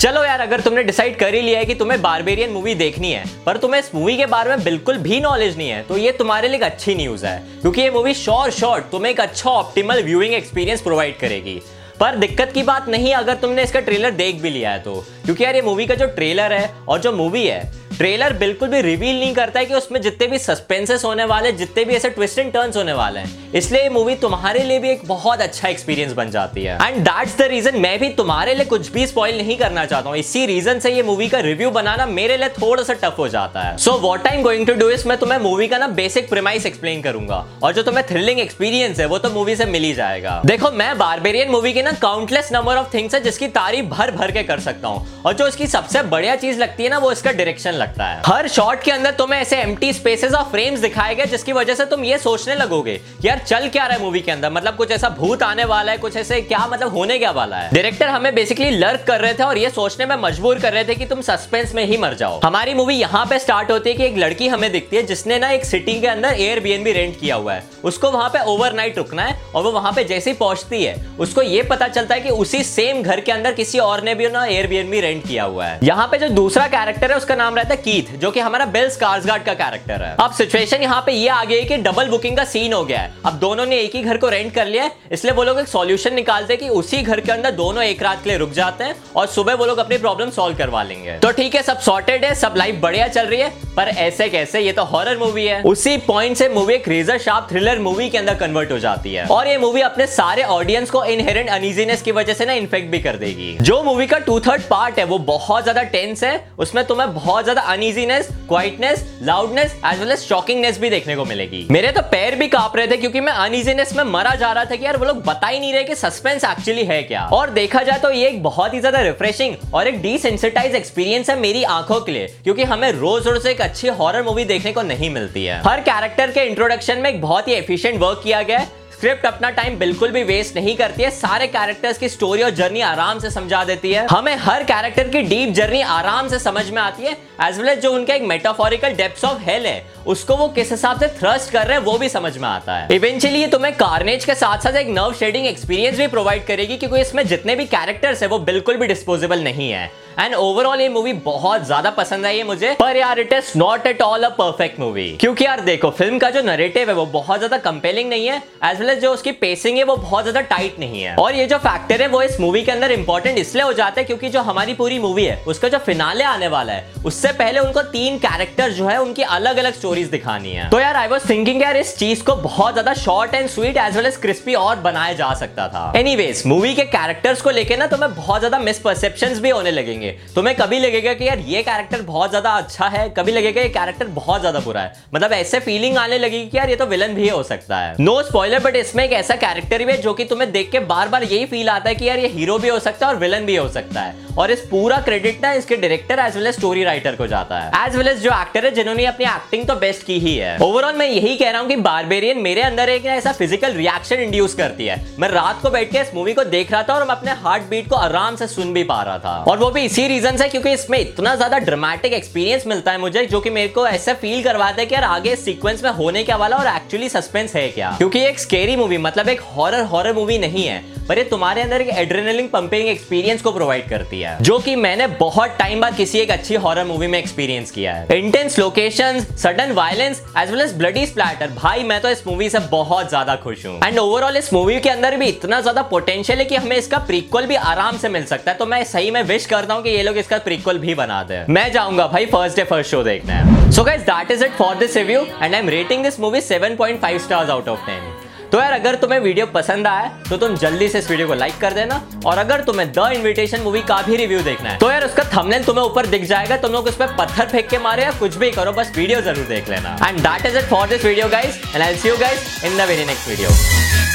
चलो यार, अगर तुमने डिसाइड कर ही लिया है कि तुम्हें बारबेरियन मूवी देखनी है, पर तुम्हें इस मूवी के बारे में बिल्कुल भी नॉलेज नहीं है तो ये तुम्हारे लिए अच्छी न्यूज़ है, क्योंकि ये मूवी शॉर्ट शॉर्ट तुम्हें एक अच्छा ऑप्टिमल व्यूइंग एक्सपीरियंस प्रोवाइड करेगी। पर दिक्कत की बात नहीं, अगर तुमने इसका ट्रेलर देख भी लिया है तो क्योंकि यार ये मूवी का जो ट्रेलर है और जो मूवी है ट्रेलर बिल्कुल भी रिवील नहीं करता है कि उसमें जितने भी सस्पेंसेस होने वाले, जितने भी ऐसे ट्विस्ट एंड टर्न्स होने वाले हैं। इसलिए ये मूवी तुम्हारे लिए भी एक बहुत अच्छा एक्सपीरियंस बन जाती है। एंड दैट्स द रीजन मैं भी तुम्हारे लिए कुछ भी स्पॉइल नहीं करना चाहता हूँ। इसी रीजन से ये मूवी का रिव्यू बनाना मेरे लिए थोड़ा सा टफ हो जाता है। So what I going to do is मैं तुम्हें मूवी का ना बेसिक प्रिमाइस एक्सप्लेन करूँगा। और जो तुम्हें थ्रिलिंग एक्सपीरियंस है, वो तो मूवी से मिल ही जाएगा। देखो, मैं बारबेरियन मूवी के ना काउंटलेस नंबर ऑफ़ थिंग्स है जिसकी तारीफ़ भर भर के कर सकता हूँ। और जो इसकी सबसे बढ़िया चीज़ लगती है ना, वो इसका डायरेक्शन लगता है। हर शॉट के अंदर तुम्हें ऐसे एम्प्टी स्पेसेस और फ्रेम्स दिखाए गए, जिसकी वजह से तुम ये सोचने लगोगे, यार, चल क्या रहा है मूवी के अंदर? मतलब कुछ ऐसा भूत आने वाला है, कुछ ऐसे क्या मतलब होने क्या वाला है? डायरेक्टर हमें बेसिकली लर्क कर रहे थे और ये सोचने में मजबूर कर रहे थे कि तुम सस्पेंस में ही मर जाओ। हमारी मूवी यहाँ पे स्टार्ट होती है कि एक लड़की हमें दिखती है जिसने ना एक सिटी के अंदर एयर बी रेंट किया हुआ है। उसको वहाँ पे ओवरनाइट रुकना है और वो वहाँ पे जैसे ही पहुँचती है, उसको ये पता चलता है कि उसी सेम घर के अंदर किसी और ने भी ना एयर बी रेंट किया हुआ है। यहाँ पे जो दूसरा कैरेक्टर है, उसका नाम रहता है कीथ जो कि हमारा बिल स्कार्सगार्ड का कैरेक्टर है। अब सिचुएशन यहाँ पे ये आ गई कि डबल बुकिंग का सीन हो गया है। अब दोनों ने एक ही घर को रेंट कर लिया है, इसलिए वो लोग एक सॉल्यूशन निकालते हैं कि उसी घर के अंदर दोनों एक रात के लिए रुक जाते हैं और सुबह वो लोग अपनी प्रॉब्लम सॉल्व करवा लेंगे। तो ठीक है, सब सॉर्टेड है, सब लाइफ बढ़िया चल रही है, पर ऐसे कैसे? ये तो हॉरर मूवी है। उसी पॉइंट से मूवी एक रेजर शार्प थ्रिलर मूवी के अंदर कन्वर्ट हो जाती है। और ये मूवी अपने सारे ऑडियंस को इनहेरेंट अनइजीनेस की वजह से ना इन्फेक्ट भी कर देगी। जो मूवी का टू थर्ड पार्ट है, वो बहुत ज़्यादा टेंस है, उसमें तुम्हें बहुत ज़्यादा uneasiness quietness loudness as well as shockingness भी देखने को मिलेगी। मेरे तो पैर भी काँप रहे थे क्योंकि मैं अनइजीनेस में मरा जा रहा था कि यार वो लोग बता ही नहीं रहे कि सस्पेंस एक्चुअली है क्या। और देखा जाए तो ये एक बहुत ही ज़्यादा रिफ्रेशिंग और एक डिसेंसिटाइज एक्सपीरियंस है मेरी आँखों के लिए, क्योंकि हमें रोज रोज एक अच्छी हॉरर मूवी देखने को नहीं मिलती है। हर कैरेक्टर के इंट्रोडक्शन में एक बहुत ही एफिशिएंट वर्क किया गया है। स्क्रिप्ट अपना टाइम बिल्कुल भी वेस्ट नहीं करती है। सारे कैरेक्टर्स की स्टोरी और जर्नी आराम से समझा देती है। हमें हर कैरेक्टर की डीप जर्नी आराम से समझ में आती है एज वेल एज जो उनका एक मेटाफोरिकल डेप्थ ऑफ़ हेल है, उसको वो किस हिसाब से थ्रस्ट कर रहे हैं, वो भी समझ में आता है। इवेंचुअली ये तुम्हें कार्नेज के साथ साथ एक नर्व शेडिंग एक्सपीरियंस भी प्रोवाइड करेगी क्योंकि इसमें जितने भी कैरेक्टर्स है, वो बिल्कुल भी डिस्पोजेबल नहीं है। एंड ओवरऑल ये मूवी बहुत ज़्यादा पसंद आई है मुझे। पर यार it is not at all a perfect movie क्योंकि यार, देखो फ़िल्म का जो नरेटिव है, वो बहुत ज़्यादा कंपेलिंग नहीं है एज वेल एज जो उसकी पेसिंग है, वो बहुत ज़्यादा टाइट नहीं है। और ये जो फैक्टर है, वो इस मूवी के अंदर इंपॉर्टेंट इसलिए हो जाता है क्योंकि जो हमारी पूरी मूवी है, उसका जो फिनाले आने वाला है, उससे पहले उनको तीन कैरेक्टर जो है, उनकी अलग अलग स्टोरीज दिखानी है। तो यार आई वॉज़ थिंकिंग यार, इस चीज़ को बहुत ज़्यादा short and sweet as well as crispy और बनाया जा सकता था। एनीवेज मूवी के कैरेक्टर्स को लेकर ना तो मैं बहुत ज़्यादा मिसपरसेप्शन भी होने लगेंगे। तुम्हें कभी लगेगा कि यार, ये कैरेक्टर बहुत ज़्यादा अच्छा है, कभी लगेगा ये कैरेक्टर बहुत ज़्यादा बुरा है। मतलब ऐसे फीलिंग आने लगेगी कि यार, ये तो विलन भी हो सकता है। नो स्पॉइलर बट इसमें एक ऐसा कैरेक्टर भी है जो कि तुम्हें देख के बार बार यही फील आता है कि यार, ये हीरो भी हो सकता है और विलन भी हो सकता है। और इस पूरा क्रेडिट ना इसके director as well as story writer को जाता है। एज वेल एज जो एक्टर है, जिन्होंने अपनी एक्टिंग तो बेस्ट की ही है। ओवरऑल मैं यही कह रहा हूँ कि बारबेरियन मेरे अंदर एक ऐसा फ़िज़िकल रिएक्शन इंड्यूस करती है। मैं रात को बैठ के इस मूवी को देख रहा था और मैं अपने हार्ट बीट को आराम से सुन भी पा रहा था। और वो भी रीजन से क्योंकि इसमें इतना ज़्यादा ड्रामेटिक एक्सपीरियंस मिलता है मुझे, जो कि मेरे को ऐसे फील करवाता है कि यार आगे सीक्वेंस में होने क्या वाला और एक्चुअली सस्पेंस है क्या। क्योंकि एक स्केरी मूवी मतलब एक हॉरर हॉरर मूवी नहीं है। पर ये तुम्हारे अंदर एक एड्रेनलिंग पंपिंग एक्सपीरियंस को प्रोवाइड करती है, जो कि मैंने बहुत टाइम बाद किसी एक अच्छी हॉरर मूवी में एक्सपीरियंस किया है। Intense location sudden violence as well as bloody splatter भाई, मैं तो इस मूवी से बहुत ज़्यादा खुश हूँ। एंड ओवरऑल इस मूवी के अंदर भी इतना ज़्यादा पोटेंशियल है कि हमें इसका प्रीक्वल भी आराम से मिल सकता है। तो मैं सही में विश करता हूँ कि ये लोग इसका प्रीक्वल भी बना दे। मैं जाऊँगा भाई फ़र्स्ट डे फ़र्स्ट शो देखना। है so guys that is it for this review and I am rating this movie 7.5 stars out of 10 तो यार, अगर तुम्हें वीडियो पसंद आया तो तुम जल्दी से इस वीडियो को लाइक कर देना। और अगर तुम्हें द इनविटेशन मूवी का भी रिव्यू देखना है तो यार, उसका थंबनेल तुम्हें ऊपर दिख जाएगा। तुम लोग उस पर पत्थर फेंक के मारे या कुछ भी करो, बस वीडियो ज़रूर देख लेना। And that is it for this video guys and I see you guys in the very next video